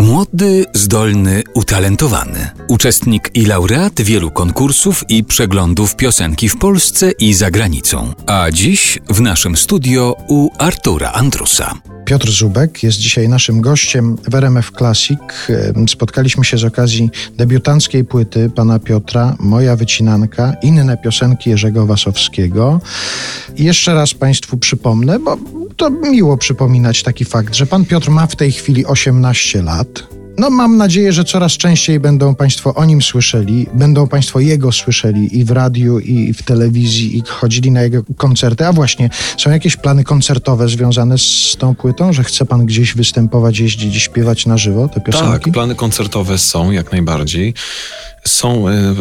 Młody, zdolny, utalentowany. Uczestnik i laureat wielu konkursów i przeglądów piosenki w Polsce i za granicą. A dziś w naszym studio u Artura Andrusa. Piotr Zubek jest dzisiaj naszym gościem w RMF Classic. Spotkaliśmy się z okazji debiutanckiej płyty pana Piotra, Moja Wycinanka, inne piosenki Jerzego Wasowskiego. I jeszcze raz Państwu przypomnę, bo to miło przypominać taki fakt, że pan Piotr ma w tej chwili 18 lat. No, mam nadzieję, że coraz częściej będą Państwo o nim słyszeli, będą Państwo jego słyszeli i w radiu, i w telewizji, i chodzili na jego koncerty. A właśnie, są jakieś plany koncertowe związane z tą płytą, że chce Pan gdzieś występować, jeździć śpiewać na żywo te piosenki? Tak, plany koncertowe są jak najbardziej są, e,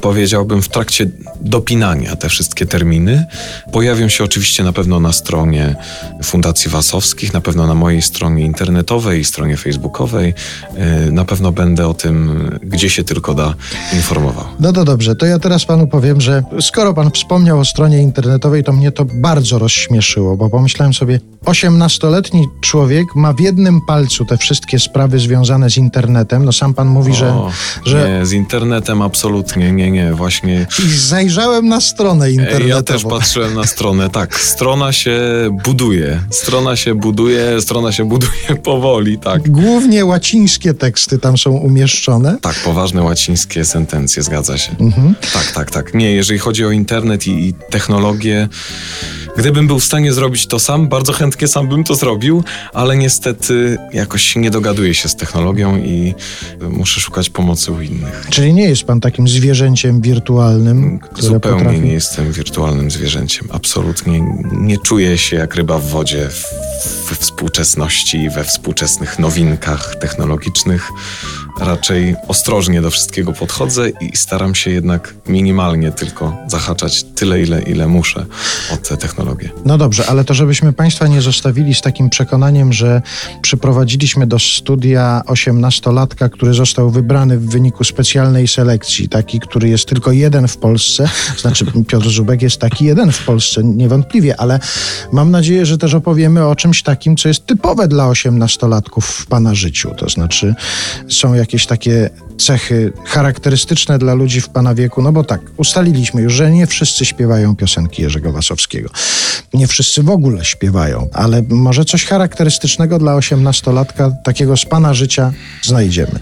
powiedziałbym, w trakcie dopinania te wszystkie terminy. Pojawią się oczywiście na pewno na stronie Fundacji Wasowskich, na pewno na mojej stronie internetowej i stronie facebookowej. E, na pewno będę o tym, gdzie się tylko da, informował. No to dobrze, to ja teraz panu powiem, że skoro pan wspomniał o stronie internetowej, to mnie to bardzo rozśmieszyło, bo pomyślałem sobie, 18-letni człowiek ma w jednym palcu te wszystkie sprawy związane z internetem. No sam pan mówi, o, że, że. Nie, z internetem absolutnie, nie, nie, właśnie. I zajrzałem na stronę internetową. Ja też patrzyłem na stronę, tak. Strona się buduje. Strona się buduje, strona się buduje powoli, tak. Głównie łacińskie teksty tam są umieszczone. Tak, poważne łacińskie sentencje, zgadza się. Mhm. Tak, tak, tak. Nie, jeżeli chodzi o internet i, i technologię. Gdybym był w stanie zrobić to sam, bardzo chętnie sam bym to zrobił, ale niestety jakoś nie dogaduję się z technologią i muszę szukać pomocy u innych. Czyli nie jest pan takim zwierzęciem wirtualnym? Zupełnie potrafi... nie jestem wirtualnym zwierzęciem. Absolutnie nie czuję się jak ryba w wodzie we współczesności, we współczesnych nowinkach technologicznych raczej ostrożnie do wszystkiego podchodzę i staram się jednak minimalnie tylko zahaczać tyle, ile, ile muszę od te technologie. No dobrze, ale to żebyśmy Państwa nie zostawili z takim przekonaniem, że przyprowadziliśmy do studia osiemnastolatka, który został wybrany w wyniku specjalnej selekcji, taki, który jest tylko jeden w Polsce, znaczy Piotr Zubek jest taki jeden w Polsce, niewątpliwie, ale mam nadzieję, że też opowiemy o czymś takim, co jest typowe dla osiemnastolatków w Pana życiu, to znaczy są jakieś takie cechy charakterystyczne dla ludzi w pana wieku? No bo tak, ustaliliśmy już, że nie wszyscy śpiewają piosenki Jerzego Wasowskiego. Nie wszyscy w ogóle śpiewają, ale może coś charakterystycznego dla osiemnastolatka, takiego z pana życia znajdziemy.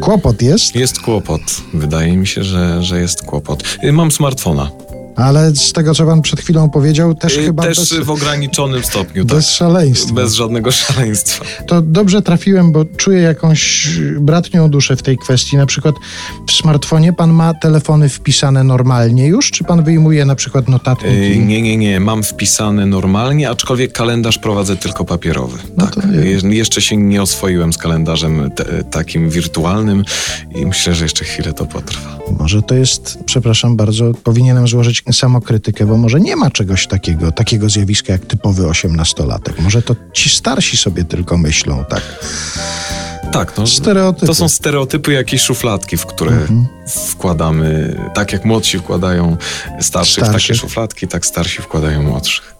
Kłopot jest? Jest kłopot. Wydaje mi się, że, że jest kłopot. Mam smartfona. Ale z tego, co pan przed chwilą powiedział, też chyba. Też bez, w ograniczonym stopniu. Bez tak. szaleństwa. Bez żadnego szaleństwa. To dobrze trafiłem, bo czuję jakąś bratnią duszę w tej kwestii. Na przykład w smartfonie pan ma telefony wpisane normalnie już, czy pan wyjmuje na przykład notatniki? Yy, nie, nie, nie. Mam wpisane normalnie, aczkolwiek kalendarz prowadzę tylko papierowy. No tak. Je jeszcze się nie oswoiłem z kalendarzem takim wirtualnym i myślę, że jeszcze chwilę to potrwa. Może to jest, przepraszam bardzo, powinienem złożyć samokrytykę, bo może nie ma czegoś takiego, takiego zjawiska jak typowy osiemnastolatek. Może to ci starsi sobie tylko myślą, tak? Tak, no, stereotypy. to są stereotypy, jakieś szufladki, w które mhm. wkładamy, tak jak młodsi wkładają starszych, starszych w takie szufladki, tak starsi wkładają młodszych.